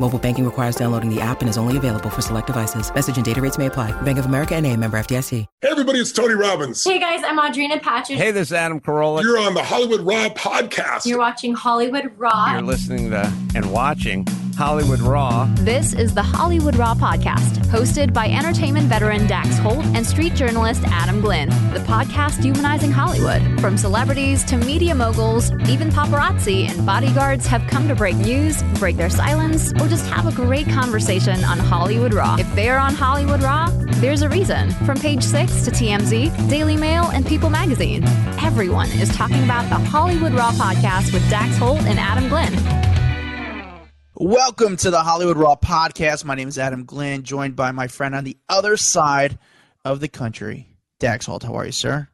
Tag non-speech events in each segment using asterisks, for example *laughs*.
Mobile banking requires downloading the app and is only available for select devices. Message and data rates may apply. Bank of America and a member FDIC. Hey everybody, it's Tony Robbins. Hey guys, I'm Audrina Patridge. Hey, this is Adam Carolla. You're on the Hollywood Raw podcast. You're watching Hollywood Raw. You're listening to and watching Hollywood Raw. This is the Hollywood Raw podcast, hosted by entertainment veteran Dax Holt and street journalist Adam Glynn. The podcast humanizing Hollywood. From celebrities to media moguls, even paparazzi and bodyguards have come to break news, break their silence, or just have a great conversation on Hollywood Raw. If they're on Hollywood Raw, there's a reason. From page six to TMZ, Daily Mail, and People magazine, everyone is talking about the Hollywood Raw podcast with Dax Holt and Adam Glynn. Welcome to the Hollywood Raw podcast. My name is Adam Glynn, joined by my friend on the other side of the country, Dax Holt. How are you, sir?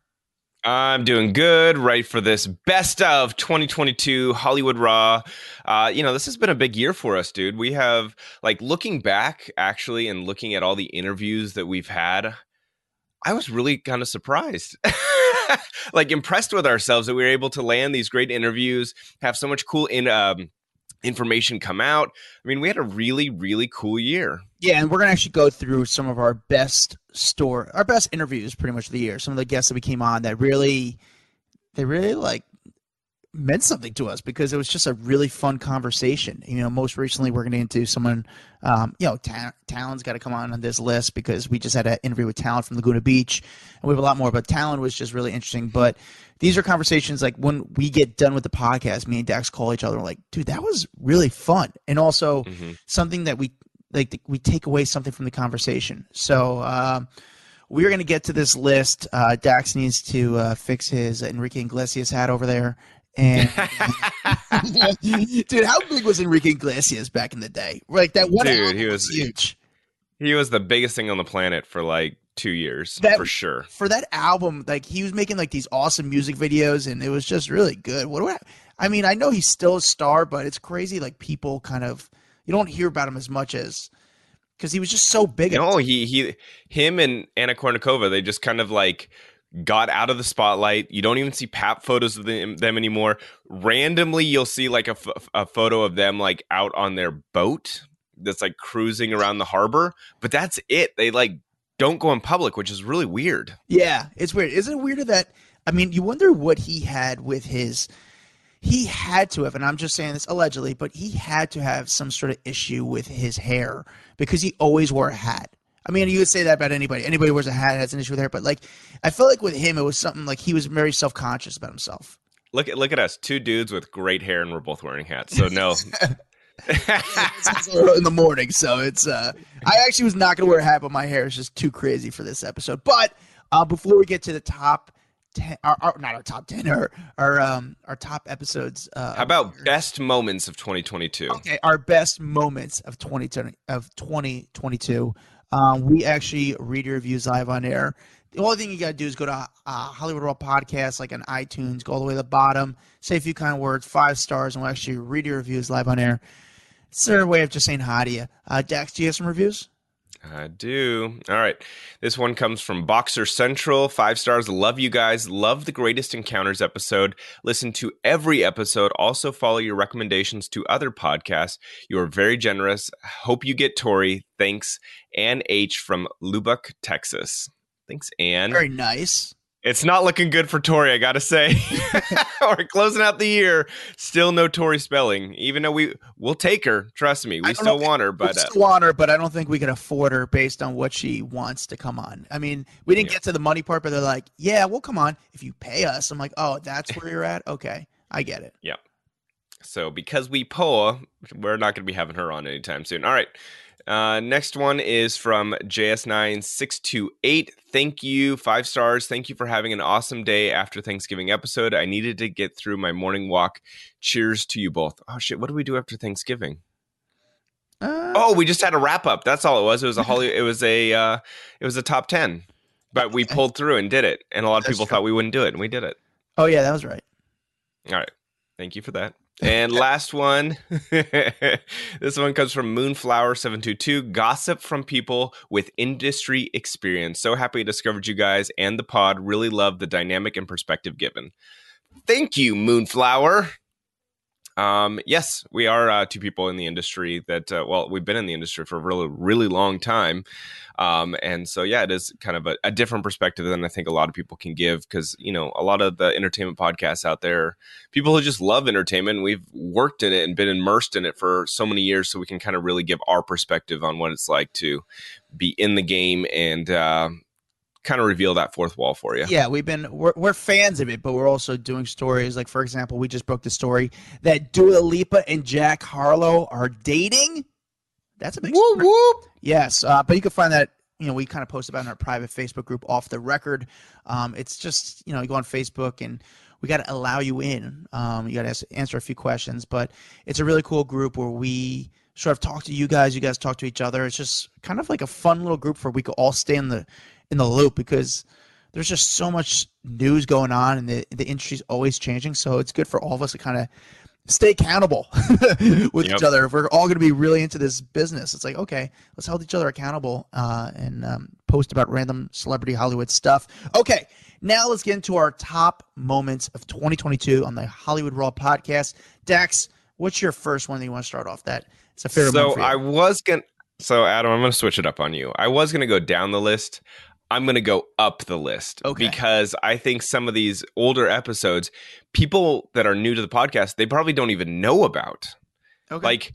I'm doing good. Right for this best of 2022 Hollywood Raw. Uh, you know, this has been a big year for us, dude. We have like looking back actually and looking at all the interviews that we've had. I was really kind of surprised, *laughs* like impressed with ourselves that we were able to land these great interviews, have so much cool in um, information come out. I mean, we had a really, really cool year. Yeah, and we're gonna actually go through some of our best store, our best interviews, pretty much of the year. Some of the guests that we came on that really, they really like meant something to us because it was just a really fun conversation. You know, most recently we're going to into someone, um, you know, Ta- Talan's got to come on on this list because we just had an interview with Talan from Laguna Beach, and we have a lot more. But Talan was just really interesting. But these are conversations like when we get done with the podcast, me and Dax call each other like, dude, that was really fun, and also mm-hmm. something that we like we take away something from the conversation. So. Um, we're going to get to this list. Uh, Dax needs to uh, fix his Enrique Iglesias hat over there, and *laughs* dude, how big was Enrique Iglesias back in the day? Like that one dude, he was, was huge. He was the biggest thing on the planet for like two years that, for sure. For that album, like he was making like these awesome music videos, and it was just really good. What do I? I mean, I know he's still a star, but it's crazy. Like people kind of you don't hear about him as much as because he was just so big. No, he he him and Anna Kournikova, they just kind of like got out of the spotlight. You don't even see pap photos of them, them anymore. Randomly, you'll see like a, f- a photo of them like out on their boat that's like cruising around the harbor, but that's it. They like don't go in public, which is really weird. Yeah, it's weird. Isn't it weirder that I mean, you wonder what he had with his he had to have, and I'm just saying this allegedly, but he had to have some sort of issue with his hair because he always wore a hat. I mean, you would say that about anybody. Anybody who wears a hat has an issue with hair, but like, I feel like with him, it was something like he was very self conscious about himself. Look at look at us, two dudes with great hair, and we're both wearing hats. So no. *laughs* in the morning, so it's. uh I actually was not going to wear a hat, but my hair is just too crazy for this episode. But uh before we get to the top ten, our, our, not our top ten, our our um our top episodes. Uh, How about best moments of 2022? Okay, our best moments of 2020 of 2022. Um, we actually read your reviews live on air. The only thing you got to do is go to uh, Hollywood Raw Podcast, like on iTunes, go all the way to the bottom, say a few kind words, five stars, and we'll actually read your reviews live on air. It's their way of just saying hi to you. Uh, Dax, do you have some reviews? I do. All right. This one comes from Boxer Central. Five stars. Love you guys. Love the Greatest Encounters episode. Listen to every episode. Also follow your recommendations to other podcasts. You are very generous. Hope you get Tori. Thanks. Ann H. from Lubbock, Texas. Thanks, Ann. Very nice. It's not looking good for Tori, I gotta say. *laughs* We're closing out the year, still no Tori spelling. Even though we we'll take her, trust me, we still want her, but we still uh, want her, but I don't think we can afford her based on what she wants to come on. I mean, we didn't yeah. get to the money part, but they're like, "Yeah, we'll come on if you pay us." I'm like, "Oh, that's where you're at? Okay, I get it." Yeah. So because we poor, we're not going to be having her on anytime soon. All right. Uh, next one is from JS9628. Thank you, five stars. Thank you for having an awesome day after Thanksgiving episode. I needed to get through my morning walk. Cheers to you both. Oh shit, what do we do after Thanksgiving? Uh, oh, we just had a wrap up. That's all it was. It was a holy. *laughs* it was a. Uh, it was a top ten. but we pulled through and did it. And a lot of people true. thought we wouldn't do it, and we did it. Oh yeah, that was right. All right. Thank you for that. And last one. *laughs* this one comes from Moonflower722. Gossip from people with industry experience. So happy I discovered you guys and the pod. Really love the dynamic and perspective given. Thank you, Moonflower. Um, yes, we are uh, two people in the industry that, uh, well, we've been in the industry for a really, really long time. Um, and so, yeah, it is kind of a, a different perspective than I think a lot of people can give because, you know, a lot of the entertainment podcasts out there, people who just love entertainment, we've worked in it and been immersed in it for so many years. So we can kind of really give our perspective on what it's like to be in the game and, uh, kind of reveal that fourth wall for you. Yeah, we've been we're, we're fans of it, but we're also doing stories. Like for example, we just broke the story that Dua Lipa and Jack Harlow are dating. That's a big Whoop, story. whoop. Yes, uh, but you can find that. You know, we kind of post about it in our private Facebook group, off the record. Um, it's just you know, you go on Facebook and we got to allow you in. Um, you got to answer a few questions, but it's a really cool group where we sort of talk to you guys. You guys talk to each other. It's just kind of like a fun little group where we could all stay in the in the loop because there's just so much news going on and the the industry's always changing. So it's good for all of us to kind of stay accountable *laughs* with Yep. each other. If we're all going to be really into this business, it's like okay, let's hold each other accountable uh, and um, post about random celebrity Hollywood stuff. Okay, now let's get into our top moments of 2022 on the Hollywood Raw podcast. Dax, what's your first one that you want to start off? That it's a favorite. So. I was gonna. So Adam, I'm gonna switch it up on you. I was gonna go down the list. I'm gonna go up the list Okay. because I think some of these older episodes, people that are new to the podcast, they probably don't even know about. okay. Like,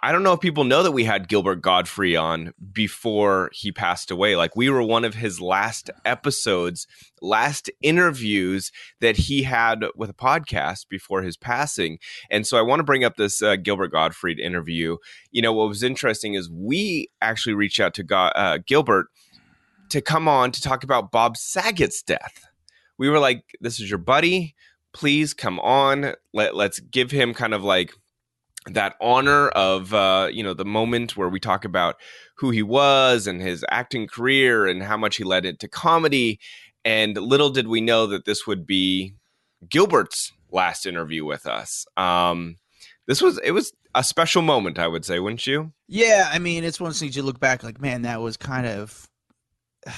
I don't know if people know that we had Gilbert Gottfried on before he passed away. Like, we were one of his last episodes, last interviews that he had with a podcast before his passing. And so I want to bring up this uh, Gilbert Gottfried interview. You know, what was interesting is we actually reached out to uh, Gilbert to come on to talk about Bob Saget's death. We were like, this is your buddy. Please come on. Let, let's give him kind of like that honor of uh, you know the moment where we talk about who he was and his acting career and how much he led into comedy. And little did we know that this would be Gilbert's last interview with us. Um, this was it was a special moment, I would say, wouldn't you? Yeah, I mean, it's one things you look back like, man, that was kind of. *sighs*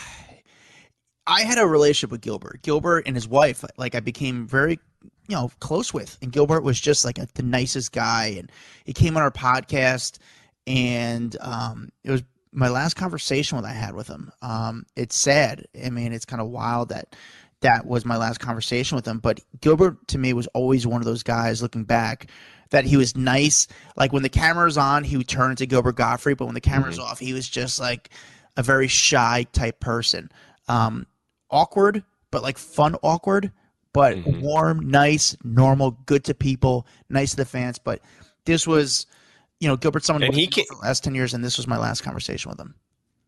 I had a relationship with Gilbert. Gilbert and his wife, like, I became very, you know, close with. And Gilbert was just like a, the nicest guy. And he came on our podcast, and um, it was my last conversation that I had with him. Um, it's sad. I mean, it's kind of wild that that was my last conversation with him. But Gilbert to me was always one of those guys. Looking back, that he was nice. Like when the camera's on, he would turn into Gilbert Gottfried, but when the camera's off, he was just like a very shy type person. Um, awkward, but like fun awkward, but Mhm. warm, nice, normal, good to people, nice to the fans. But this was, you know, Gilbert someone And he was ca- for the last ten years, and this was my last conversation with him.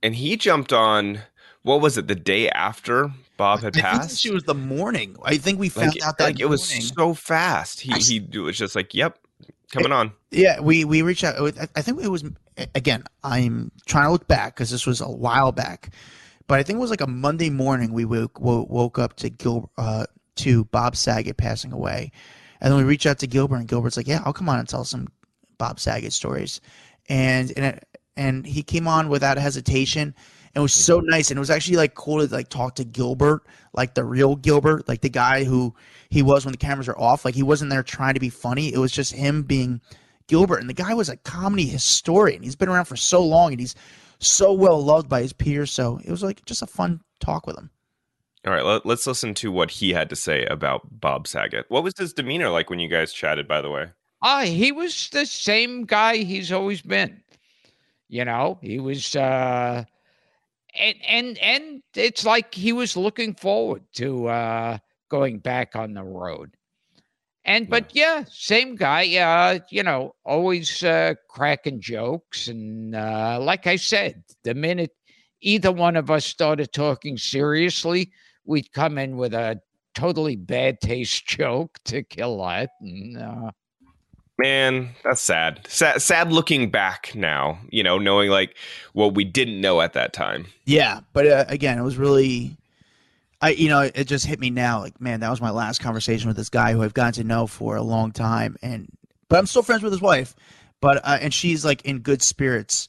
And he jumped on. What was it? The day after Bob had I think passed. she was the morning. I think we found like, out that like it was so fast. He I he was just like, "Yep, coming on." Yeah, we we reached out. I- I think it was again. I'm trying to look back because this was a while back, but I think it was like a Monday morning. We woke woke, woke up to Gil uh, to Bob Saget passing away, and then we reach out to Gilbert, and Gilbert's like, "Yeah, I'll come on and tell some Bob Saget stories," and and it, and he came on without hesitation. And it was so mm-hmm. nice, and it was actually like cool to like talk to Gilbert, like the real Gilbert, like the guy who he was when the cameras are off. Like he wasn't there trying to be funny. It was just him being Gilbert. And the guy was a comedy historian. He's been around for so long and he's so well loved by his peers. So it was like just a fun talk with him. All right, let, let's listen to what he had to say about Bob Saget. What was his demeanor like when you guys chatted? By the way, Ah, he was the same guy he's always been. You know, he was uh and and and it's like he was looking forward to uh going back on the road. And but yeah, same guy, uh, you know, always uh cracking jokes and uh like I said, the minute either one of us started talking seriously, we'd come in with a totally bad taste *laughs* joke to kill that and uh man, that's sad. Sad, sad looking back now. You know, knowing like what we didn't know at that time. Yeah. But uh, again, it was really, I, you know, it just hit me now. Like, man, that was my last conversation with this guy who I've gotten to know for a long time, and but I'm still friends with his wife, but uh, and she's like in good spirits.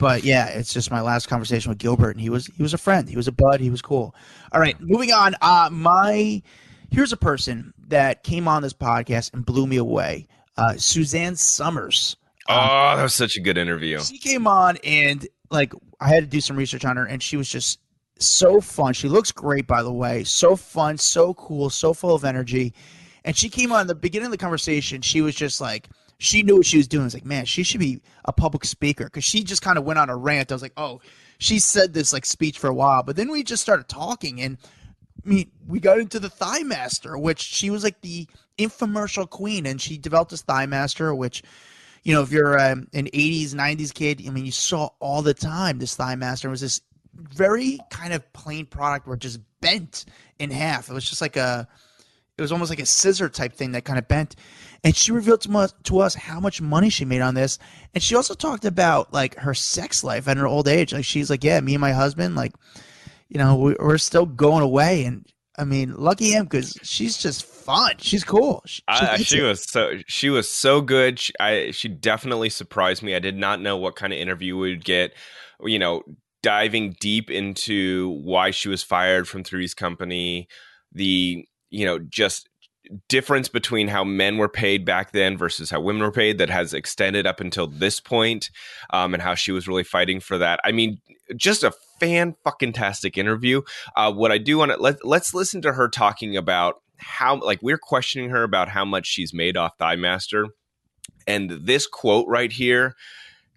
But yeah, it's just my last conversation with Gilbert, and he was he was a friend, he was a bud, he was cool. All right, moving on. Uh, my here's a person that came on this podcast and blew me away. Uh, Suzanne Somers. Oh, that was such a good interview. She came on and like I had to do some research on her, and she was just so fun. She looks great, by the way. So fun, so cool, so full of energy. And she came on the beginning of the conversation. She was just like, she knew what she was doing. It's like, man, she should be a public speaker because she just kind of went on a rant. I was like, oh, she said this like speech for a while, but then we just started talking and. I mean, we got into the Thigh Master, which she was like the infomercial queen, and she developed this Thigh Master, which you know, if you're um, an 80s, 90s kid, I mean, you saw all the time this Thigh Master It was this very kind of plain product where it just bent in half. It was just like a, it was almost like a scissor type thing that kind of bent. And she revealed to us, to us how much money she made on this. And she also talked about like her sex life at her old age. Like she's like, yeah, me and my husband, like, you know, we, we're still going away. And I mean, lucky him because she's just fun. She's cool. She, I, she was so she was so good. She, I she definitely surprised me. I did not know what kind of interview we would get. You know, diving deep into why she was fired from Three's Company, the you know just difference between how men were paid back then versus how women were paid that has extended up until this point, um, and how she was really fighting for that. I mean, just a fan fucking tastic interview. Uh, what I do want to let let's listen to her talking about how like we're questioning her about how much she's made off Thigh Master, and this quote right here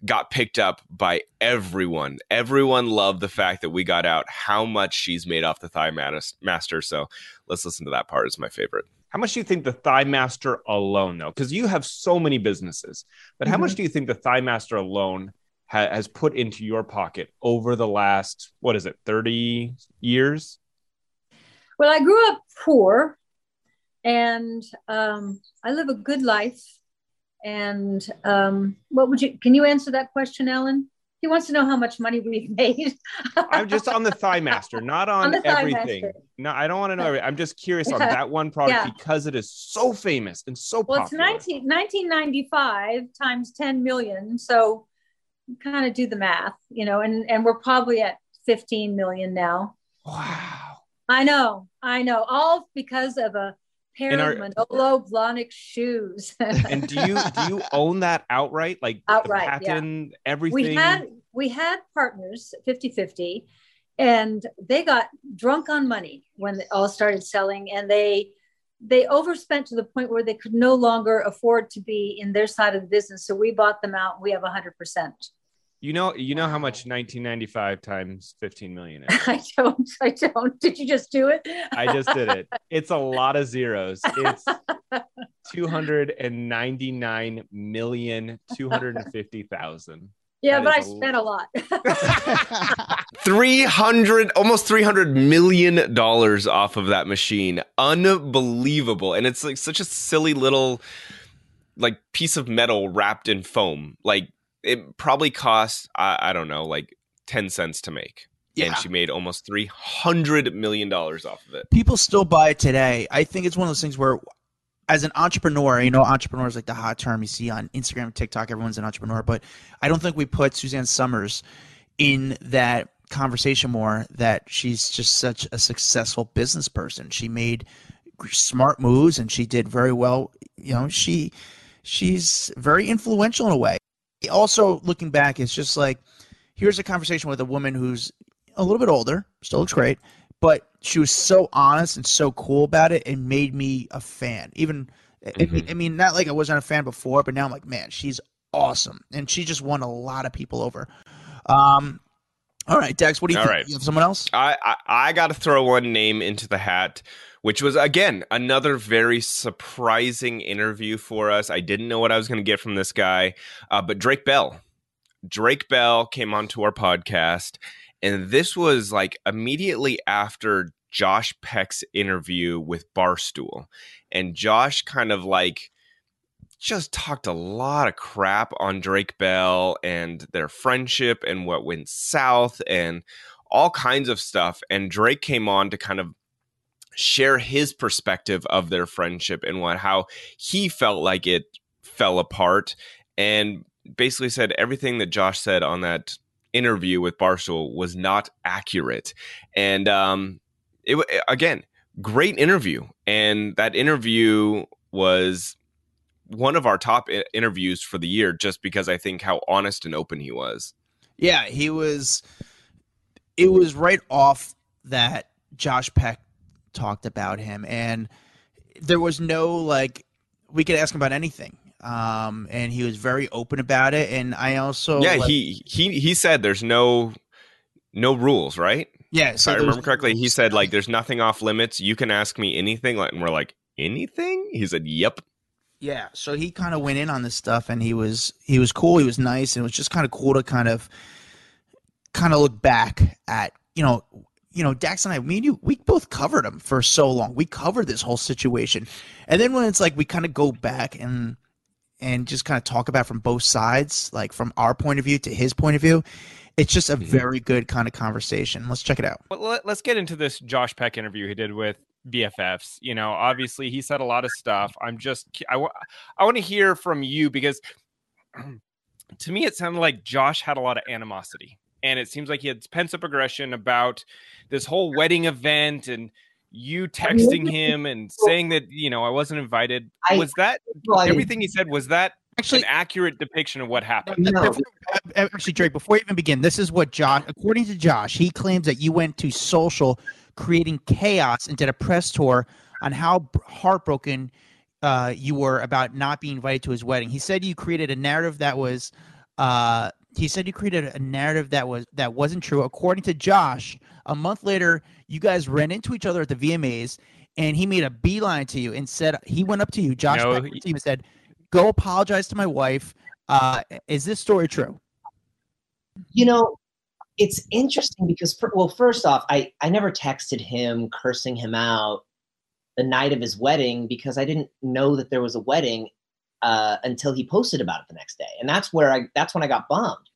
got picked up by everyone. Everyone loved the fact that we got out how much she's made off the Thigh Master. So let's listen to that part. It's my favorite. How much do you think the Thigh Master alone, though? Because you have so many businesses, but how mm-hmm. much do you think the Thigh Master alone ha- has put into your pocket over the last, what is it, 30 years? Well, I grew up poor and um, I live a good life. And um, what would you, can you answer that question, Alan? He wants to know how much money we've *laughs* made. I'm just on the Thigh Master, not on, on everything. No, I don't want to know. I'm just curious on *laughs* that one product yeah. because it is so famous and so well, popular. it's 19, 1995 times 10 million. So kind of do the math, you know, and, and we're probably at 15 million now. Wow. I know. I know. All because of a pair our, of Manolo Blahnik shoes. *laughs* and do you do you own that outright? Like outright, patent, yeah. everything? We had we had partners 50-50 and they got drunk on money when it all started selling and they they overspent to the point where they could no longer afford to be in their side of the business. So we bought them out. We have 100%. You know, you know how much 1995 times 15 million is. *laughs* I don't. I don't. Did you just do it? I just did it. *laughs* It's a lot of zeros. It's *laughs* 299 million 250,000. Yeah, that but I spent a lot. 300 almost 300 million dollars off of that machine. Unbelievable. And it's like such a silly little like piece of metal wrapped in foam. Like it probably cost I, I don't know like 10 cents to make. Yeah. and she made almost 300 million dollars off of it. People still buy it today. I think it's one of those things where as an entrepreneur you know entrepreneur is like the hot term you see on instagram tiktok everyone's an entrepreneur but i don't think we put suzanne somers in that conversation more that she's just such a successful business person. She made smart moves and she did very well. You know she she's very influential in a way also looking back, it's just like here's a conversation with a woman who's a little bit older, still looks great, but she was so honest and so cool about it and made me a fan. Even mm-hmm. I mean, not like I wasn't a fan before, but now I'm like, man, she's awesome, and she just won a lot of people over. Um, all right, Dex, what do you all think? Right. You have someone else? I I, I got to throw one name into the hat which was again another very surprising interview for us. I didn't know what I was going to get from this guy, uh, but Drake Bell, Drake Bell came onto our podcast, and this was like immediately after Josh Peck's interview with Barstool, and Josh kind of like just talked a lot of crap on Drake Bell and their friendship and what went south and all kinds of stuff. And Drake came on to kind of share his perspective of their friendship and what how he felt like it fell apart and basically said everything that Josh said on that interview with Barstool was not accurate. And um, it again, great interview, and that interview was one of our top interviews for the year, just because I think how honest and open he was. Yeah, he was. It was right off that Josh Peck talked about him, and there was no like we could ask him about anything. Um, and he was very open about it. And I also yeah, like- he he he said there's no no rules, right? yeah. If So I remember correctly, he said like there's nothing off limits. You can ask me anything. Like, and we're like anything. He said, "Yep." Yeah, so he kind of went in on this stuff, and he was he was cool. He was nice, and it was just kind of cool to kind of kind of look back at you know you know Dax and I, me and you, we both covered him for so long. We covered this whole situation, and then when it's like we kind of go back and and just kind of talk about from both sides, like from our point of view to his point of view, it's just a mm-hmm. very good kind of conversation. Let's check it out. But let, us get into this Josh Peck interview he did with BFFs. You know, obviously he said a lot of stuff. I'm just I, I want to hear from you because *clears throat* to me it sounded like Josh had a lot of animosity. And it seems like he had pent up aggression about this whole wedding event and you texting him and saying that, you know, I wasn't invited. I- was that *laughs* well, I- everything he said was that Actually- an accurate depiction of what happened? No. Uh, actually, Drake, before we even begin, this is what Josh, according to Josh, he claims that you went to social creating chaos and did a press tour on how heartbroken uh, you were about not being invited to his wedding. He said you created a narrative that was, uh, he said you created a narrative that was that wasn't true. According to Josh, a month later, you guys ran into each other at the VMAs, and he made a beeline to you and said he went up to you, Josh, No, Beck he- to and said, "Go apologize to my wife." Uh, is this story true? you know it's interesting because fir- well first off i i never texted him cursing him out the night of his wedding because i didn't know that there was a wedding uh, until he posted about it the next day and that's where i that's when i got bummed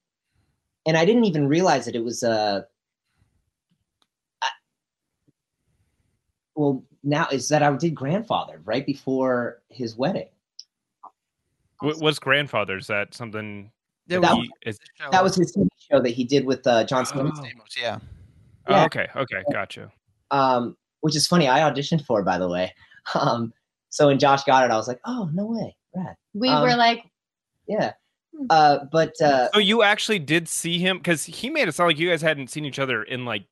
and i didn't even realize that it was uh well now is that i did grandfather right before his wedding W- was grandfather? Is that something There That- he is? that was his TV show that he did with uh, john Oh. Stamos. Yeah. Oh, okay, okay, gotcha. um, which is funny. I auditioned for, by the way. *laughs* Um, so when Josh got it, I was like, "Oh, no way, rad." We Um, were like, Yeah. Uh, but uh, So you actually did see him because he made it sound like you guys hadn't seen each other in like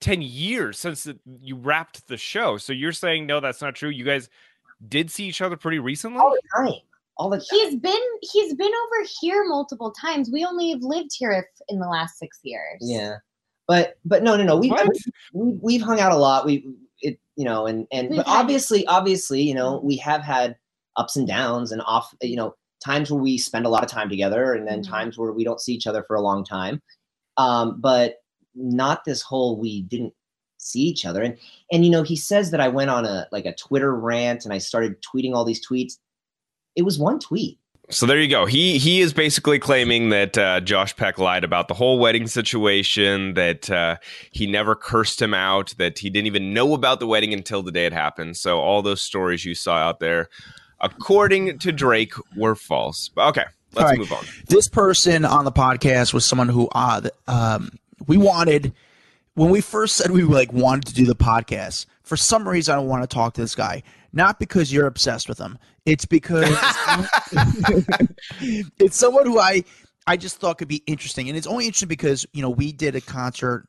ten years since you wrapped the show. So you're saying no, that's not true. You guys did see each other pretty recently. all the time, all the time. he's been he's been over here multiple times. We only have lived here if, in the last six years. Yeah. But but no no no we What? we we've hung out a lot. We it you know and and We've but had- obviously obviously you know we have had ups and downs and off you know times where we spend a lot of time together and then Mhm. times where we don't see each other for a long time. Um, but not this whole we didn't see each other and and you know he says that I went on a like a Twitter rant and I started tweeting all these tweets. It was one tweet. So there you go. He he is basically claiming that uh, Josh Peck lied about the whole wedding situation. That uh, he never cursed him out. That he didn't even know about the wedding until the day it happened. So all those stories you saw out there, according to Drake, were false. Okay, let's right. move on. This person on the podcast was someone who uh, um, we wanted when we first said we like wanted to do the podcast. For some reason, I want to talk to this guy. Not because you're obsessed with him. It's because *laughs* it's someone who I I just thought could be interesting, and it's only interesting because you know we did a concert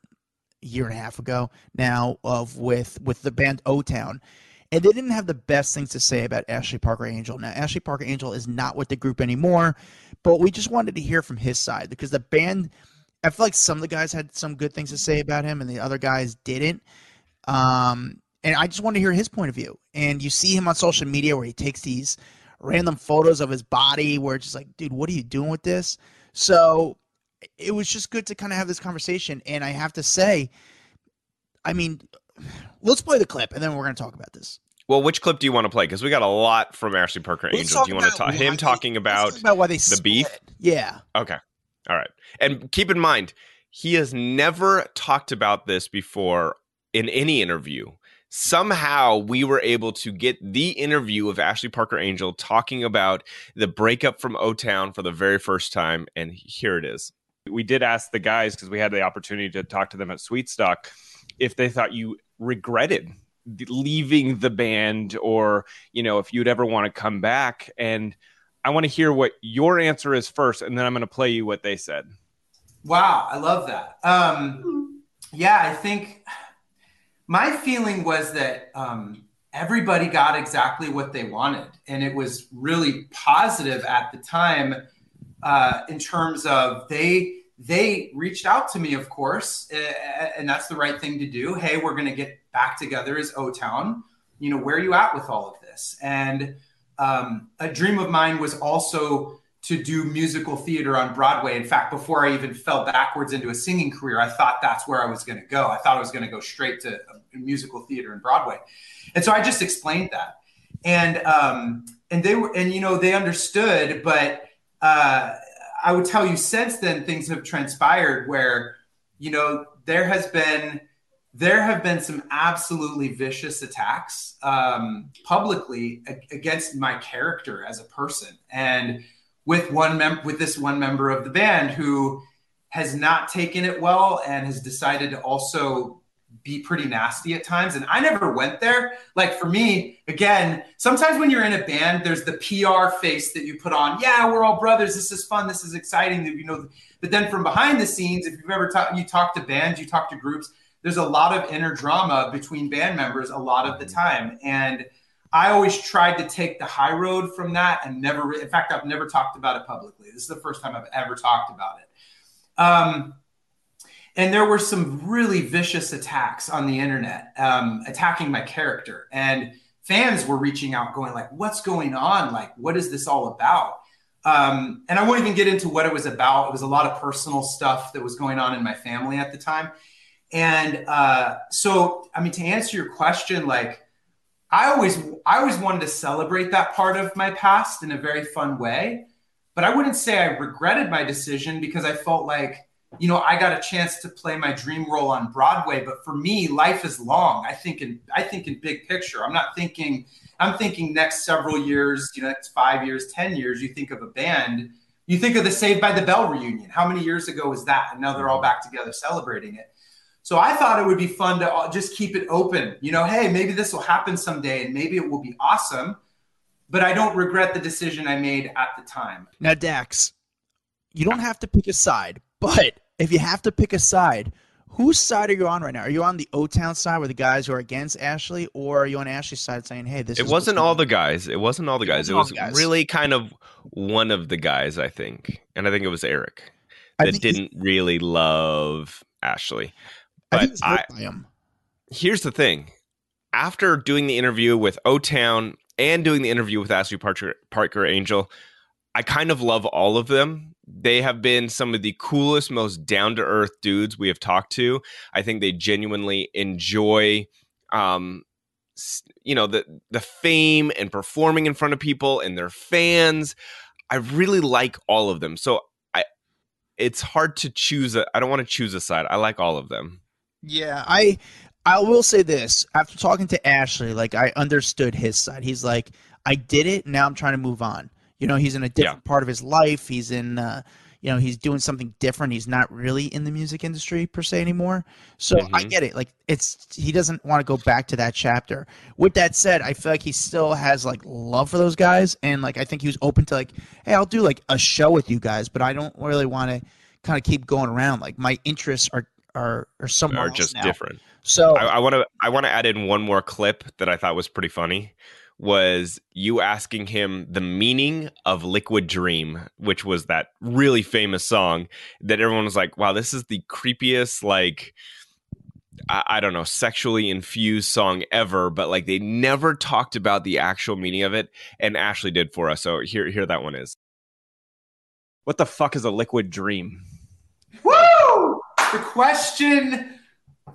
a year and a half ago now of with with the band O Town, and they didn't have the best things to say about Ashley Parker Angel. Now Ashley Parker Angel is not with the group anymore, but we just wanted to hear from his side because the band. I feel like some of the guys had some good things to say about him, and the other guys didn't. Um, and I just wanted to hear his point of view. And you see him on social media where he takes these random photos of his body, where it's just like, dude, what are you doing with this? So it was just good to kind of have this conversation. And I have to say, I mean, let's play the clip, and then we're going to talk about this. Well, which clip do you want to play? Because we got a lot from Ashley Parker Let's Angel. Do you want to talk him why- talking about talk about why they the beef? Yeah. Okay. All right. And keep in mind, he has never talked about this before in any interview. Somehow we were able to get the interview of Ashley Parker Angel talking about the breakup from O Town for the very first time, and here it is. We did ask the guys because we had the opportunity to talk to them at Sweetstock if they thought you regretted leaving the band or you know if you'd ever want to come back. And i want to hear what your answer is first and then i'm going to play you what they said. Wow i love that. Um yeah i think my feeling was that um everybody got exactly what they wanted and it was really positive at the time uh in terms of they they reached out to me, of course, and that's the right thing to do. Hey, we're going to get back together as O Town. You know, where are you at with all of this? And um, a dream of mine was also to do musical theater on Broadway. In fact, before I even fell backwards into a singing career, I thought that's where I was going to go. I thought I was going to go straight to musical theater and Broadway. And so I just explained that. And um, and they were and you know they understood, but uh, I would tell you since then things have transpired where, you know, there has been there have been some absolutely vicious attacks um, publicly against my character as a person, and with one mem- with this one member of the band who has not taken it well and has decided to also be pretty nasty at times. And I never went there. Like for me, again, sometimes when you're in a band, there's the PR face that you put on. Yeah, we're all brothers. This is fun. This is exciting. You know, but then from behind the scenes, if you've ever talked, you talk to bands, you talk to groups. There's a lot of inner drama between band members a lot of the time, and I always tried to take the high road from that and never. In fact, I've never talked about it publicly. This is the first time I've ever talked about it. Um, and there were some really vicious attacks on the internet um, attacking my character. And fans were reaching out going like what's going on? Like what is this all about? Um, and i won't even get into what it was about. It was a lot of personal stuff that was going on in my family at the time. And uh, so i mean to answer your question like i always i always wanted to celebrate that part of my past in a very fun way. But i wouldn't say i regretted my decision because i felt like you know, I got a chance to play my dream role on Broadway. But for me, life is long. I think in I think in big picture. I'm not thinking. I'm thinking next several years. You know, next five years, ten years. You think of a band. You think of the Saved by the Bell reunion. How many years ago was that? And now they're all back together celebrating it. So I thought it would be fun to just keep it open. You know, hey, maybe this will happen someday, and maybe it will be awesome. But I don't regret the decision I made at the time. Now, Dax, you don't have to pick a side, but if you have to pick a side, whose side are you on right now? Are you on the O Town side with the guys who are against Ashley, or are you on Ashley's side saying, "Hey, this"? It wasn't all the guys. It wasn't all the guys. It, it was guys. really kind of one of the guys, I think, and I think it was Eric that didn't really love Ashley. But I, I here's the thing: after doing the interview with O Town and doing the interview with Ashley Parker, Parker Angel, I kind of love all of them they have been some of the coolest, most down to earth dudes we have talked to. I think they genuinely enjoy, um, you know, the the fame and performing in front of people and their fans. I really like all of them. So I, it's hard to choose. I don't want to choose a side. I like all of them. Yeah, I I will say this after talking to Ashley, like I understood his side. He's like, I did it. Now I'm trying to move on. You know, he's in a different yeah. part of his life. He's in, uh, you know, he's doing something different. He's not really in the music industry per se anymore. So mm-hmm. I get it. Like it's he doesn't want to go back to that chapter. With that said, I feel like he still has like love for those guys, and like I think he was open to like, hey, I'll do like a show with you guys, but I don't really want to kind of keep going around. Like my interests are are are somewhere are just now. different. So I want to I want to add in one more clip that I thought was pretty funny was you asking him the meaning of Liquid Dream, which was that really famous song that everyone was like, wow, this is the creepiest, like, I, I, don't know, sexually infused song ever, but like they never talked about the actual meaning of it. And Ashley did for us. So here, here that one is. What the fuck is a liquid dream? Woo! The question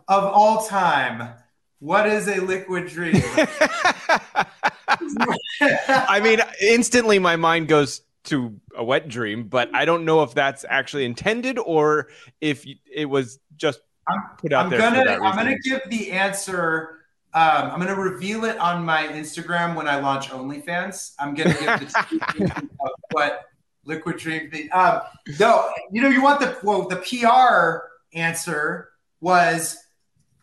of all time. What is a liquid dream? *laughs* I mean, instantly my mind goes to a wet dream, but I don't know if that's actually intended or if it was just put out I'm there. gonna I'm gonna give the answer. Um, I'm gonna reveal it on my Instagram when I launch OnlyFans. I'm gonna give the *laughs* of what Liquid Dream thing. Um, no, you know you want the well the PR answer was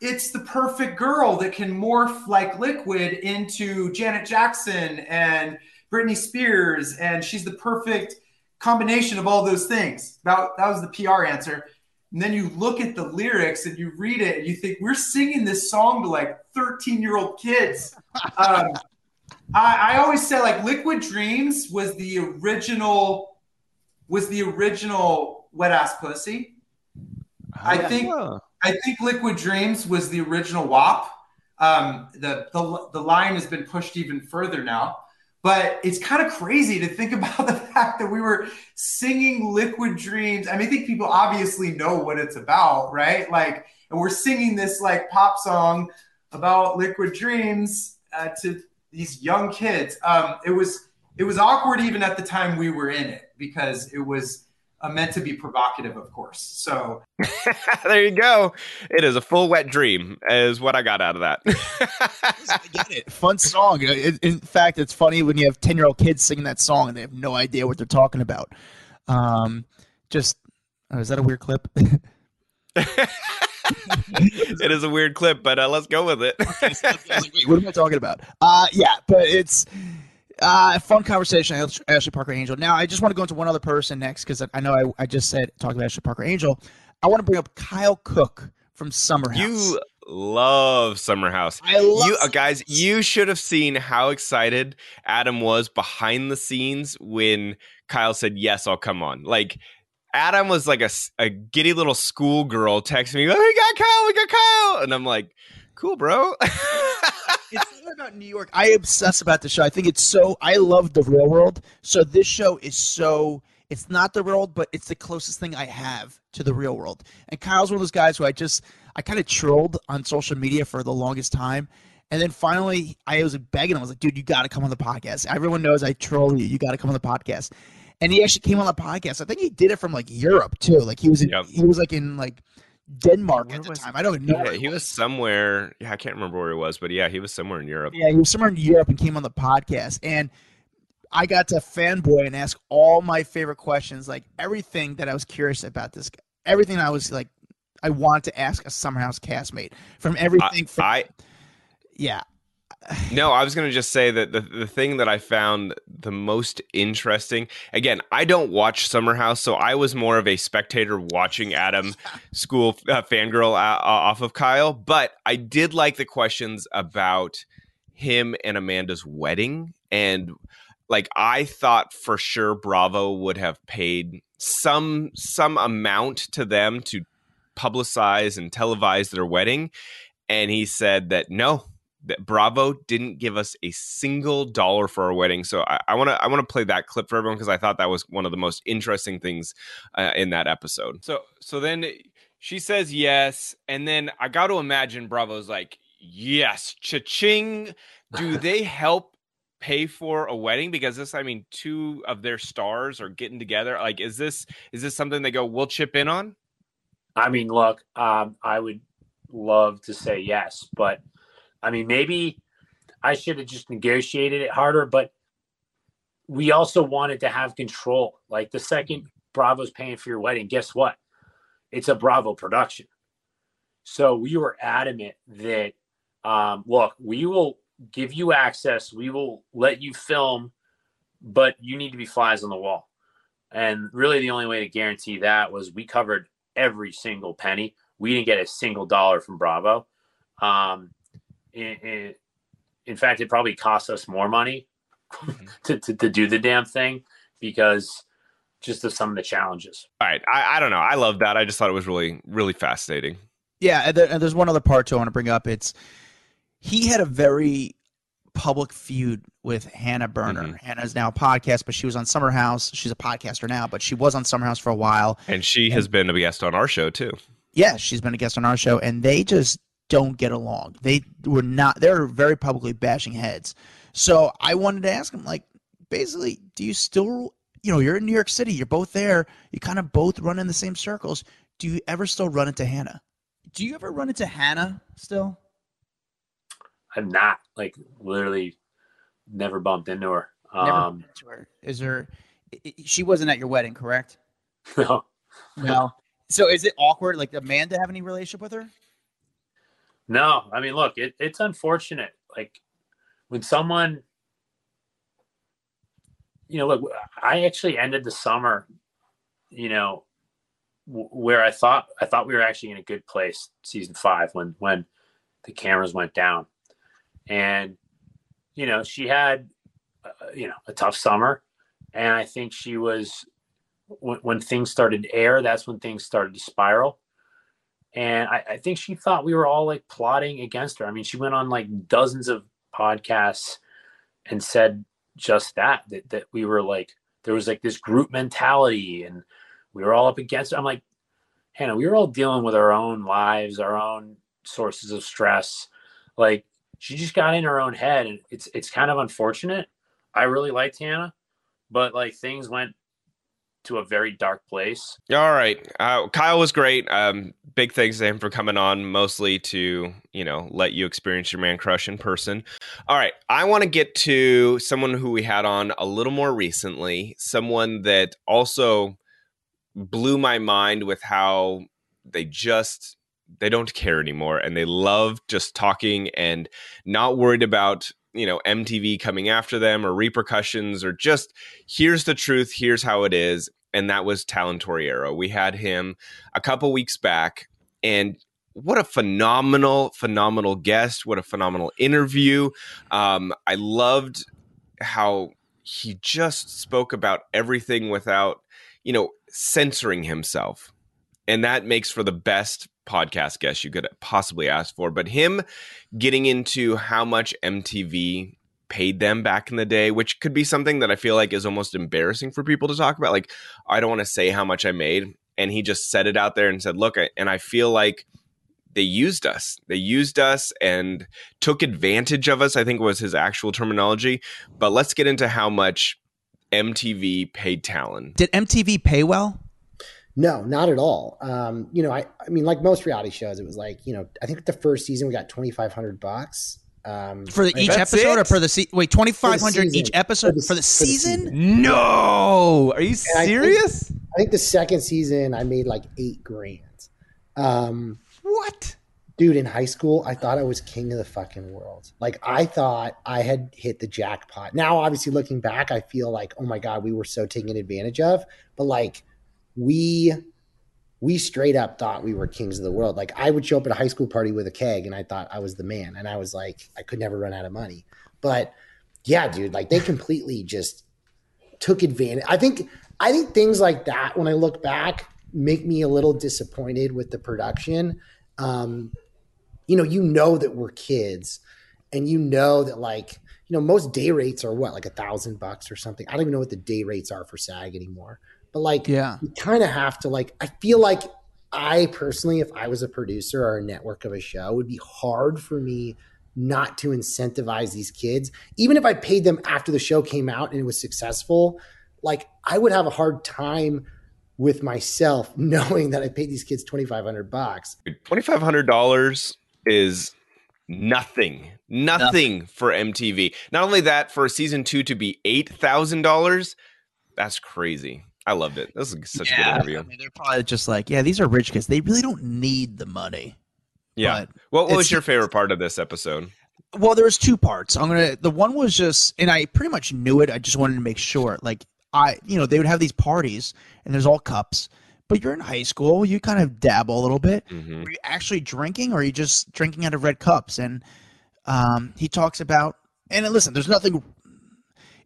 it's the perfect girl that can morph like liquid into Janet Jackson and Britney Spears, and she's the perfect combination of all those things. That, that was the PR answer. And then you look at the lyrics and you read it and you think, we're singing this song to like 13 year old kids. *laughs* Um, I, I always say like Liquid Dreams was the original, was the original wet ass pussy. I think I think Liquid Dreams was the original WAP. Um, the, the the line has been pushed even further now, but it's kind of crazy to think *laughs* about the fact that we were singing Liquid Dreams. I mean, I think people obviously know what it's about, right? Like, and we're singing this like pop song about Liquid Dreams uh, to these young kids. Um, it was it was awkward even at the time we were in it because it was uh, meant to be provocative, of course. So *laughs* there you go. It is a full wet dream, is what I got out of that. I get it. Fun song. It- in fact, it's funny when you have ten year old kids singing that song and they have no idea what they're talking about. Um, just oh, is that a weird clip? *laughs* *laughs* it is a weird clip, but uh, let's go with it. Wait, what am I talking about? Uh, yeah, but it's uh, a fun conversation. Ashley Parker Angel. Now, I just want to go into one other person next because I know I, I just said talk about Ashley Parker Angel. I want to bring up Kyle Cooke from Summer House. You love Summer House. I love you uh, guys. You should have seen how excited Adam was behind the scenes when Kyle said, "Yes, I'll come on." Like Adam was like a, a giddy little schoolgirl texting me, "Oh, we got Kyle, we got Kyle," and I'm like, "Cool, bro." *laughs* it's not about New York. I obsess about the show. I think it's so. I love the real world. So this show is so. It's not the real world, but it's the closest thing I have to the real world. And Kyle's one of those guys who I just I kind of trolled on social media for the longest time. And then finally, I was begging him. I was like, dude, you got to come on the podcast. Everyone knows I troll you. You got to come on the podcast. And he actually came on the podcast. I think he did it from like Europe too. Like he was in, he was like in like Denmark at the time. I don't even know. yeah, he was somewhere. Yeah, I can't remember where he was, but yeah, he was somewhere in Europe. Yeah, he was somewhere in Europe and came on the podcast. And I got to fanboy and ask all my favorite questions, like everything that I was curious about this guy. Everything I was like, I want to ask a Summer House castmate from everything. from, I yeah. No, I was going to just say that the, the thing that I found the most interesting, again, I don't watch Summer House, so I was more of a spectator watching Adam *laughs* school uh, fangirl uh, off of Kyle, but I did like the questions about him and Amanda's wedding. And like, I thought for sure Bravo would have paid some some amount to them to publicize and televise their wedding. And he said that no, that Bravo didn't give us a single dollar for our wedding. So I want to I want to play that clip for everyone because I thought that was one of the most interesting things uh, in that episode. So so then she says yes, and then I got to imagine Bravo's like, yes, cha-ching. Do *laughs* they help pay for a wedding? Because this, I mean, two of their stars are getting together. Like, is this is this something they go, we'll chip in on? I mean, look, um, I would love to say yes, but I mean, maybe I should have just negotiated it harder, but we also wanted to have control. Like the second Bravo's paying for your wedding, guess what? It's a Bravo production. So we were adamant that, um, look, we will give you access, we will let you film, but you need to be flies on the wall. And really, the only way to guarantee that was we covered every single penny. We didn't get a single dollar from Bravo. Um, in, in, in fact, it probably cost us more money mm-hmm. *laughs* to, to, to do the damn thing because just of some of the challenges. All right, I, I don't know. I love that. I just thought it was really really fascinating. Yeah, and, there, and there's one other part too I want to bring up. It's he had a very public feud with Hannah Berner. Mm-hmm. Hannah's now a podcast, but she was on Summer House. She's a podcaster now, but she was on Summer House for a while. And she has been a guest on our show too. Yeah, she's been a guest on our show, and they just don't get along. They were not. They're very publicly bashing heads. So I wanted to ask him, like, basically, do you still you know, you're in New York City, you're both there, you kind of both run in the same circles. Do you ever still run into Hannah? Do you ever run into Hannah still? I'm not like literally never bumped into her. Never Um, been to her. Is there? i- i- She wasn't at your wedding, correct? *laughs* no, No. So is it awkward? Like Amanda to have any relationship with her? No. I mean, look, it, it's unfortunate. Like when someone, you know, look, I actually ended the summer, you know, w- where I thought I thought we were actually in a good place, season five, when when the cameras went down, and you know, she had, uh, you know, a tough summer, and I think she was when, when things started to air, that's when things started to spiral. And I, I think she thought we were all like plotting against her. I mean, she went on like dozens of podcasts and said just that, that, that we were like, there was like this group mentality and we were all up against. I'm like, Hannah, we were all dealing with our own lives, our own sources of stress. Like she just got in her own head and it's, it's kind of unfortunate. I really liked Hannah, but like things went to a very dark place. All right. Uh, Kyle was great. Um, big thanks to him for coming on, mostly to, you know, let you experience your man crush in person. All right. I want to get to someone who we had on a little more recently, someone that also blew my mind with how they just they don't care anymore and they love just talking and not worried about you know MTV coming after them or repercussions or just here's the truth here's how it is and that was Talan Torriero we had him a couple weeks back and what a phenomenal phenomenal guest. What a phenomenal interview. Um, I loved how he just spoke about everything without you know censoring himself. And that makes for the best podcast guest you could possibly ask for. But him getting into how much MTV paid them back in the day, which could be something that I feel like is almost embarrassing for people to talk about. Like, I don't want to say how much I made. And he just said it out there and said, Look, I, and I feel like they used us. They used us and took advantage of us, I think was his actual terminology. But let's get into how much MTV paid Talan. Did MTV pay well? No, not at all. Um, you know, I, I mean, like most reality shows, it was like, you know, I think the first season we got twenty five hundred bucks um, For the, each episode or for the se- wait twenty five hundred each episode For for the- the, for the season? No, are you And I think- serious? I think the second season I made like eight grand. Um, what? Dude, in high school, I thought I was king of the fucking world. Like I thought I had hit the jackpot. Now, obviously, looking back, I feel like, oh my god, we were so taken advantage of. But like, we we straight up thought we were kings of the world. Like I would show up at a high school party with a keg, and I thought I was the man, and I was like, I could never run out of money. But yeah, dude, like they completely just took advantage. I think I think things like that when I look back make me a little disappointed with the production. Um, you know, you know that we're kids, and you know that like you know most day rates are what like a thousand bucks or something. I don't even know what the day rates are for SAG anymore. But like, Yeah. you kind of have to like. I feel like I personally, if I was a producer or a network of a show, it would be hard for me not to incentivize these kids, even if I paid them after the show came out and it was successful. Like, I would have a hard time with myself *laughs* knowing that I paid these kids twenty five hundred bucks. Twenty five hundred dollars is nothing, nothing for MTV. Not only that, for season two to be eight thousand dollars, that's crazy. I loved it. This is such a good Yeah, interview. I mean, they're probably just like, yeah, these are rich kids. They really don't need the money. yeah. but What, what was your favorite part of this episode? Well, there was two parts. I'm gonna. The one was just, and I pretty much knew it. I just wanted to make sure. Like I, you know, they would have these parties, and there's all cups. But you're in high school. You kind of dabble a little bit. Mm-hmm. Are you actually drinking, or are you just drinking out of red cups? And um, he talks about. And listen, there's nothing.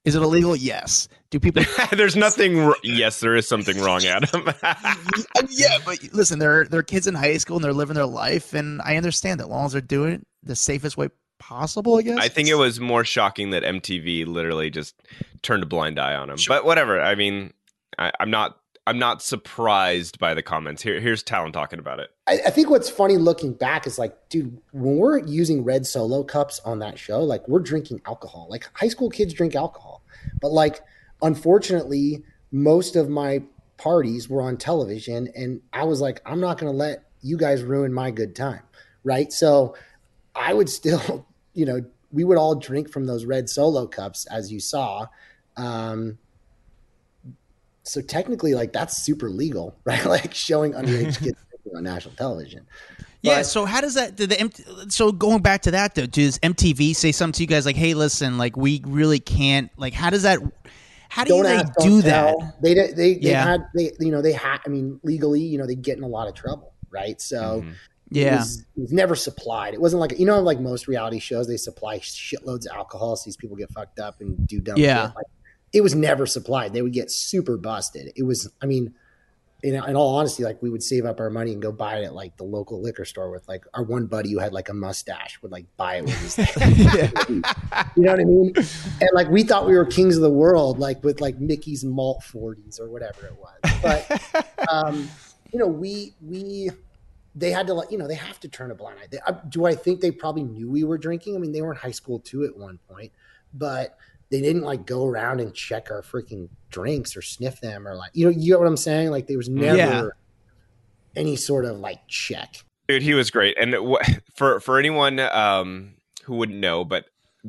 Is it illegal? Yes. Do people? *laughs* There's nothing. Yes, there is something wrong, Adam. *laughs* yeah, but listen, they're they're kids in high school and they're living their life, and I understand that. As long as they're doing it the safest way possible, I guess. I think it was more shocking that MTV literally just turned a blind eye on him. But whatever. I mean, I, I'm not. I'm not surprised by the comments. Here, here's Talan talking about it. I, I think what's funny looking back is like, dude, when we're using red solo cups on that show, like we're drinking alcohol. Like high school kids drink alcohol, but like unfortunately, most of my parties were on television, and I was like, I'm not going to let you guys ruin my good time, right? So I would still, *laughs* you know, we would all drink from those red solo cups, as you saw. Um, so technically, like that's super legal, *laughs* right? like showing underage kids *laughs* on national television. Yeah. But- So how does that? Did the so going back to that though, does MTV say something to you guys like, "Hey, listen, like we really can't." Like, how does that? How do they ask, do that? tell. They they they, they Yeah. had they you know they had I mean legally you know they get in a lot of trouble right so mm-hmm. Yeah. it was, it was never supplied it wasn't like you know like most reality shows they supply shitloads of alcohol so these people get fucked up and do dumb Yeah. shit like, it was never supplied they would get super busted it was I mean in, in all honesty like we would save up our money and go buy it at like the local liquor store with like our one buddy who had like a mustache would like buy it with his *laughs* you know what I mean? And like we thought we were kings of the world, like with like Mickey's malt forties or whatever it was. But *laughs* um, you know, we we they had to like you know they have to turn a blind eye. They, uh, do I think they probably knew we were drinking? I mean, they were in high school too at one point, but they didn't like go around and check our freaking drinks or sniff them or like you know you get what I'm saying? Like there was never Yeah. any sort of like check. Dude, he was great. And wh- *laughs* for for anyone um, who wouldn't know, but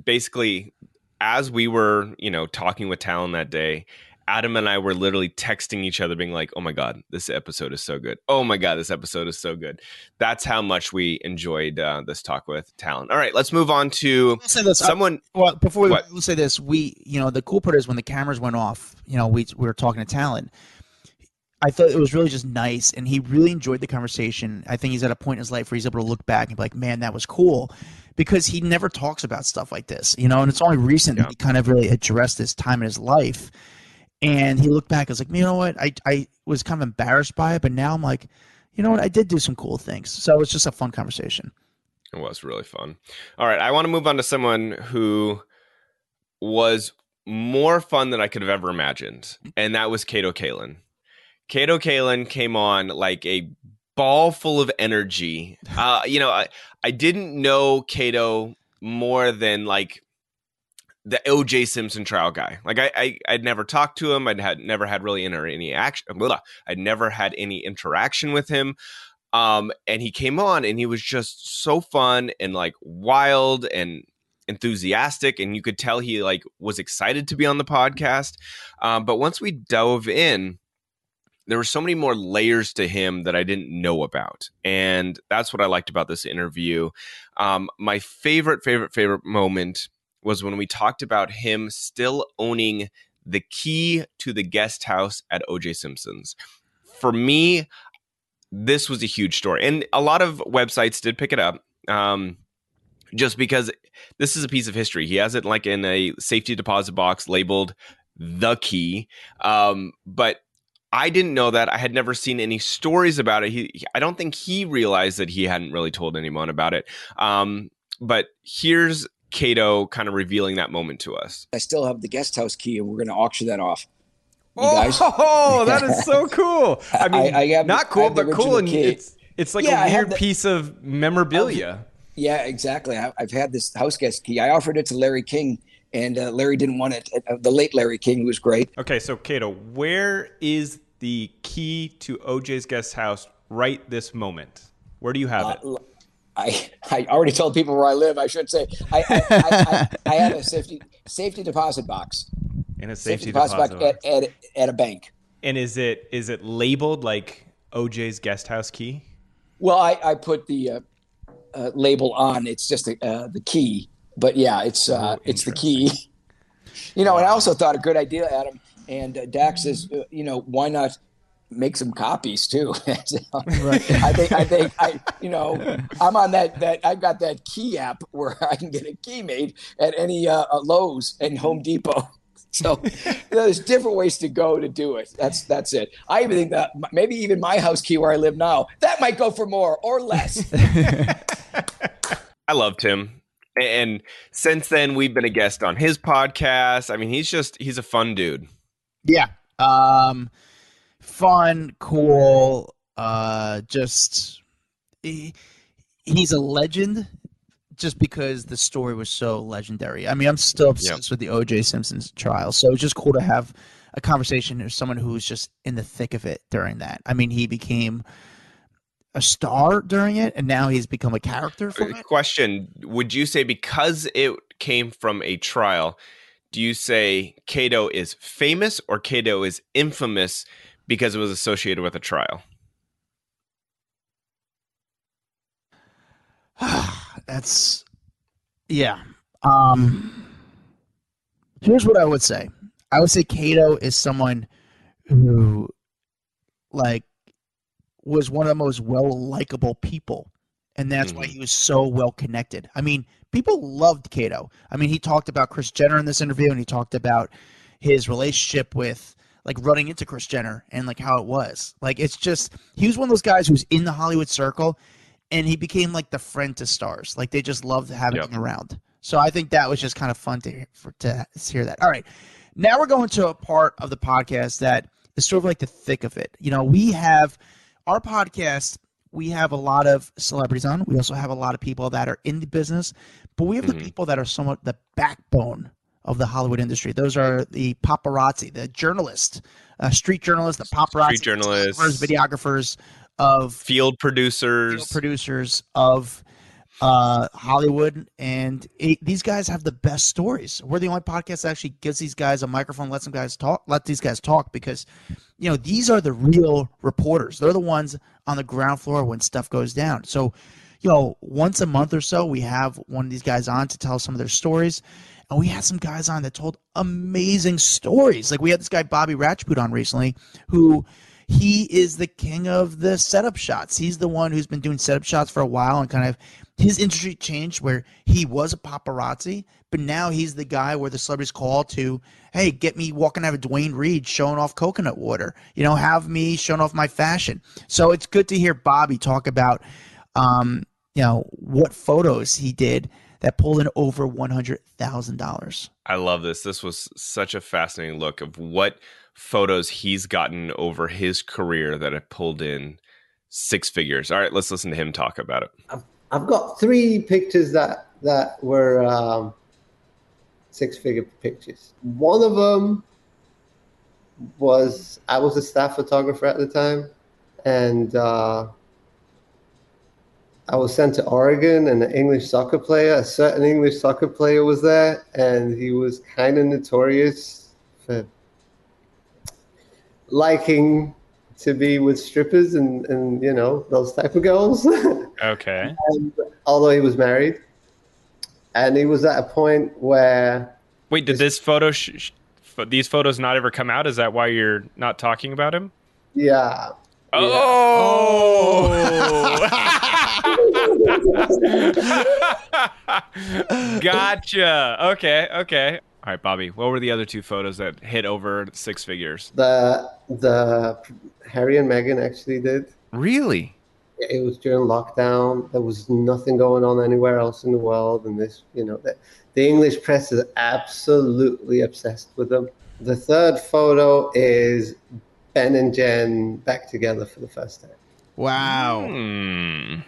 basically, as we were, you know, talking with Talan that day, Adam and I were literally texting each other, being like, "Oh my god, this episode is so good! Oh my god, this episode is so good!" That's how much we enjoyed uh, this talk with Talan. All right, let's move on to this. uh, someone. well, before we What? we'll say this, we you know the cool part is when the cameras went off. You know, we we were talking to Talan. I thought it was really just nice, and he really enjoyed the conversation. I think he's at a point in his life where he's able to look back and be like, "Man, that was cool," because he never talks about stuff like this, you know. And it's only recent that he kind of really addressed this time in his life. And he looked back, and was like, "You know what? I I was kind of embarrassed by it, but now I'm like, you know what? I did do some cool things." So it's just a fun conversation. It was really fun. All right, I want to move on to someone who was more fun than I could have ever imagined, and that was Kato Kaelin. Kato Kaelin came on like a ball full of energy. Uh, you know, I, I didn't know Kato more than like the OJ Simpson trial guy. Like I, I I'd never talked to him. I'd had never had really inter- any action. Blah, I'd never had any interaction with him. Um, and he came on and he was just so fun and like wild and enthusiastic and you could tell he like was excited to be on the podcast um, but once we dove in there were so many more layers to him that I didn't know about. And that's what I liked about this interview. Um, my favorite, favorite, favorite moment was when we talked about him still owning the key to the guest house at OJ Simpson's. For me, this was a huge story. And a lot of websites did pick it up. Um, just because this is a piece of history. He has it like in a safety deposit box labeled the key. Um, but I didn't know that. I had never seen any stories about it. He, I don't think he realized that he hadn't really told anyone about it. Um, but here's Kato kind of revealing that moment to us. I still have the guest house key, and we're going to auction that off. You guys? Oh, *laughs* that is so *laughs* cool. I mean, I- I have- not I cool, have but cool, original and key. it's it's like Yeah, I a have weird the- piece of memorabilia. Yeah, exactly. I, I've had this house guest key. I offered it to Larry King, and uh, Larry didn't want it. Uh, the late Larry King, who was great. Okay, so Kato, where is the key to OJ's guest house right this moment? Where do you have it? I, I already told people where I live. I should say I I, I, I, had a safety safety deposit box. In a safety, deposit, deposit. box at, at at a bank. and is it is it labeled like OJ's guest house key? Well, I, I put the uh, uh, label on. It's just the, uh, the key, but yeah, it's uh, it's the key. *laughs* You know, and I also thought a good idea, Adam. And uh, Dax says, uh, you know, why not make some copies too? *laughs* I think I think I you know I'm on that that I've got that key app where I can get a key made at any uh, uh, Lowe's and Home Depot. *laughs* So you know, there's different ways to go to do it. That's that's it. I even think that maybe even my house key where I live now that might go for more or less. *laughs* I loved him. And since then, we've been a guest on his podcast. I mean, he's just, he's a fun dude. Yeah. Um fun, cool, uh just he, he's a legend just because the story was so legendary. I mean, I'm still obsessed with the O.J. Simpson's trial, so it's just cool to have a conversation with someone who's just in the thick of it during that. I mean, he became a star during it, and now he's become a character for it. Question: Would you say because it came from a trial, do you say Kato is famous or Kato is infamous because it was associated with a trial? *sighs* That's yeah. Um here's what I would say. I would say Kato is someone who like was one of the most well likable people. And that's why he was so well connected. I mean, people loved Kato. I mean, he talked about Kris Jenner in this interview and he talked about his relationship with like running into Kris Jenner and like how it was. Like it's just he was one of those guys who's in the Hollywood circle and he became like the friend to stars. Like they just loved having him around. So I think that was just kind of fun to hear, for, to hear that. All right, now we're going to a part of the podcast that is sort of like the thick of it. You know, we have our podcast. We have a lot of celebrities on. We also have a lot of people that are in the business, but we have the mm-hmm. people that are somewhat the backbone of the Hollywood industry. Those are the paparazzi, the journalists, uh, street journalists, the paparazzi, Street journalists. videographers of field producers, field producers of uh, Hollywood, and it, these guys have the best stories. We're the only podcast that actually gives these guys a microphone, lets them guys talk, let these guys talk because, you know, these are the real reporters. They're the ones on the ground floor when stuff goes down. So, you know, once a month or so, we have one of these guys on to tell some of their stories. And we had some guys on that told amazing stories. Like we had this guy Bobby Rajput on recently, who he is the king of the setup shots. He's the one who's been doing setup shots for a while and kind of his industry changed where he was a paparazzi, but now he's the guy where the celebrities call to, hey, get me walking out of Duane Reade showing off coconut water. You know, have me showing off my fashion. So it's good to hear Bobby talk about, um, you know, what photos he did that pulled in over one hundred thousand dollars. I love this. This was such a fascinating look of what photos he's gotten over his career that have pulled in six figures. All right, let's listen to him talk about it. I've got three pictures that that were um, six figure pictures. One of them was I was a staff photographer at the time, and uh, I was sent to Oregon, and an English soccer player, a certain English soccer player, was there, and he was kind of notorious for liking to be with strippers and and you know those type of girls. *laughs* Okay. and, although he was married, and he was at a point where Wait, did this photo, sh- sh- these photos not ever come out? Is that why you're not talking about him? yeah. Oh. *laughs* gotcha. Okay. Okay. All right, Bobby. What were the other two photos that hit over six figures? The the Harry and Meghan actually did. Really? It was during lockdown. There was nothing going on anywhere else in the world, and this, you know, the, the English press is absolutely obsessed with them. The third photo is Ben and Jen back together for the first time. Wow. Hmm.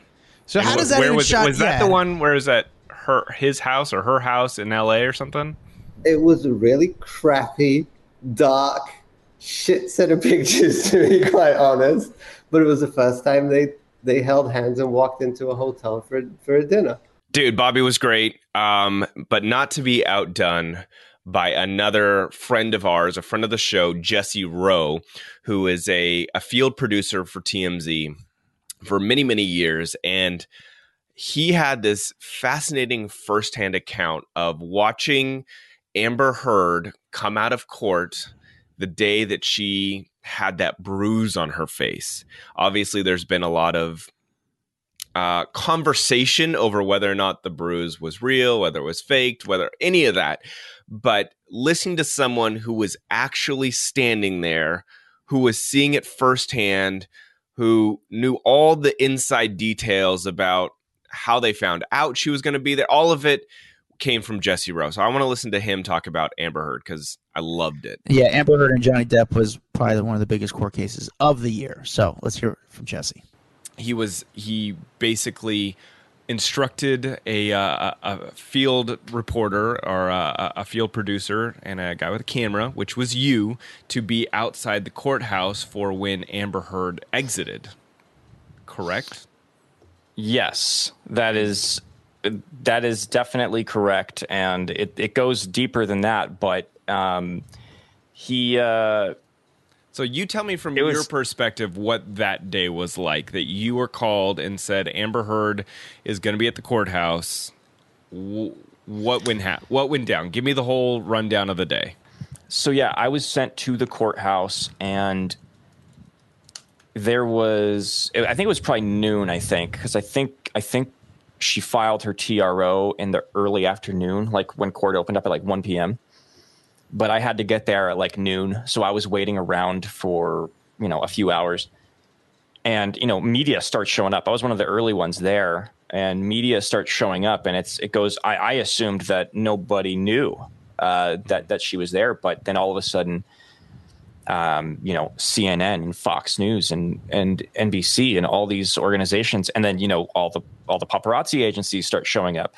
So how does wh- that Where even was shot- was that yeah. the one? Where is that? Her his house or her house in L.A. or something? It was a really crappy, dark, shit set of *laughs* pictures, to be quite honest. But it was the first time they they held hands and walked into a hotel for for a dinner. Dude, Bobby was great, um, but not to be outdone by another friend of ours, a friend of the show, Jesse Rowe, who is a, a field producer for TMZ for many, many years. And he had this fascinating firsthand account of watching Amber Heard come out of court the day that she had that bruise on her face. Obviously, there's been a lot of uh, conversation over whether or not the bruise was real, whether it was faked, whether any of that. But listening to someone who was actually standing there, who was seeing it firsthand, who knew all the inside details about how they found out she was going to be there, all of it came from Jesse Rowe. So I want to listen to him talk about Amber Heard because I loved it. Yeah, Amber Heard and Johnny Depp was probably one of the biggest court cases of the year. So let's hear it from Jesse. he was he basically instructed a, uh, a field reporter or a, a field producer and a guy with a camera, which was you, to be outside the courthouse for when Amber Heard exited. Correct? Yes, that is that is definitely correct, and it, it goes deeper than that. But um, he. Uh, so you tell me from your perspective what that day was like. That you were called and said Amber Heard is going to be at the courthouse. What went ha- What went down? Give me the whole rundown of the day. So yeah, I was sent to the courthouse, and there was I think it was probably noon. I think because I think I think she filed her TRO in the early afternoon, like when court opened up at like one p.m. But I had to get there at like noon, so I was waiting around for you know a few hours, and you know media starts showing up. I was one of the early ones there, and media starts showing up, and it's it goes. I, I assumed that nobody knew uh, that that she was there, but then all of a sudden, um, you know, CNN and Fox News and and NBC and all these organizations, and then you know all the all the paparazzi agencies start showing up.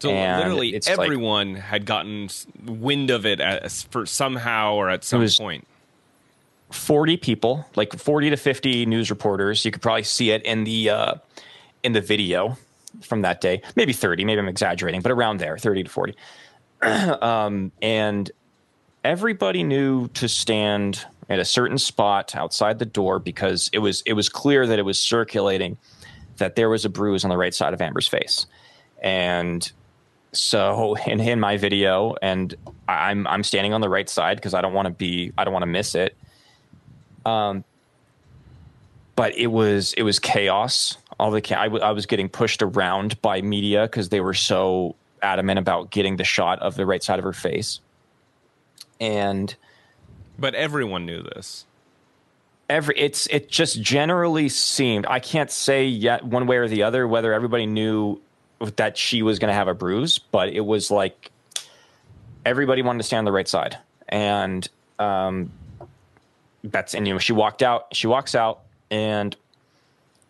So And literally it's like- everyone had gotten wind of it as, for somehow or at some point. 40 people, like 40 to 50 news reporters. You could probably see it in the uh, in the video from that day. Maybe 30, maybe I'm exaggerating, but around there, 30 to 40. *clears throat* um, and everybody knew to stand at a certain spot outside the door because it was it was clear that it was circulating that there was a bruise on the right side of Amber's face. And so in, in my video, and I'm I'm standing on the right side because I don't want to be I don't want to miss it. Um, but it was it was chaos. All the I, w- I was getting pushed around by media because they were so adamant about getting the shot of the right side of her face. And But everyone knew this. every it's it just generally seemed I can't say yet one way or the other whether everybody knew that she was going to have a bruise, but it was like everybody wanted to stand on the right side, and um, that's and you know she walked out, she walks out, and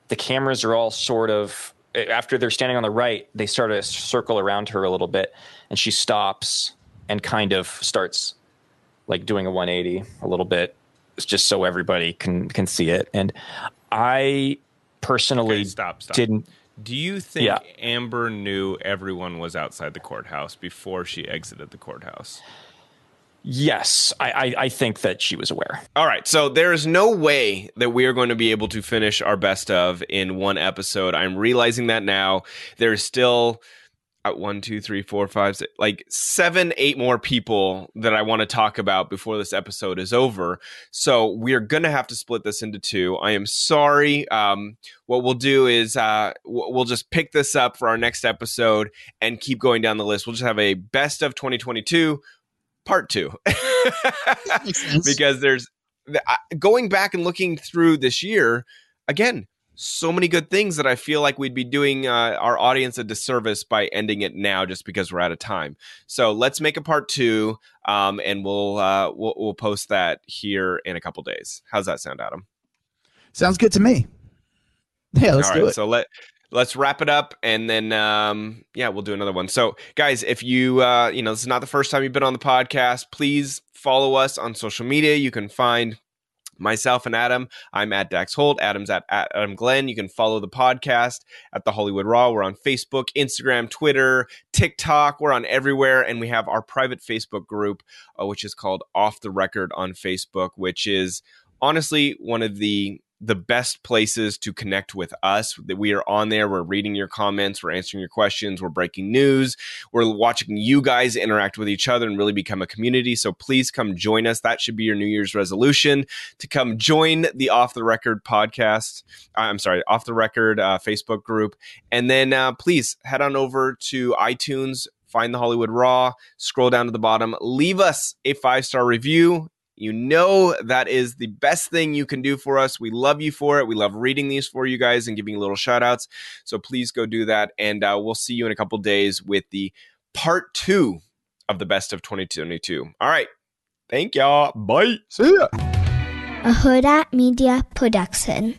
the cameras are all sort of after they're standing on the right, they start to circle around her a little bit, and she stops and kind of starts like doing a 180 a little bit just so everybody can can see it and i personally stop, stop. didn't Do you think Yeah. Amber knew everyone was outside the courthouse before she exited the courthouse? yes I, I i think that she was aware All right, so there is no way that we are going to be able to finish our best of in one episode. I'm realizing that now. There's still one, two, three, four, five, six, like seven, eight more people that I want to talk about before this episode is over. So we're gonna have to split this into two. I am sorry. Um, what we'll do is uh, we'll just pick this up for our next episode and keep going down the list. We'll just have a best of 2022 part two *laughs* because there's going back and looking through this year again so many good things that i feel like we'd be doing uh, our audience a disservice by ending it now just because we're out of time so let's make a part two um, and we'll, uh, we'll we'll post that here in a couple days how's that sound adam Sounds good to me. Yeah, let's All do right, it. So let let's wrap it up, and then um, yeah, we'll do another one. So, guys, if you uh, you know this is not the first time you've been on the podcast, please follow us on social media. You can find myself and Adam. I'm at Dax Holt. Adam's at, Adam Glenn. You can follow the podcast at the Hollywood Raw. We're on Facebook, Instagram, Twitter, TikTok. We're on everywhere, and we have our private Facebook group, uh, which is called Off the Record on Facebook, which is honestly one of the the best places to connect with us. That we are on there we're reading your comments we're answering your questions we're breaking news we're watching you guys interact with each other and really become a community. So please come join us. That should be your new year's resolution to come join the off the record podcast uh, i'm sorry off the record uh, facebook group. And then uh, please head on over to itunes find the hollywood raw scroll down to the bottom leave us a five star review you know that is the best thing you can do for us. We love you for it. We love reading these for you guys and giving you little shout outs. So please go do that. And uh, we'll see you in a couple days with the part two of the best of 2022. All right. Thank y'all. Bye. See ya. A Huda Media Production.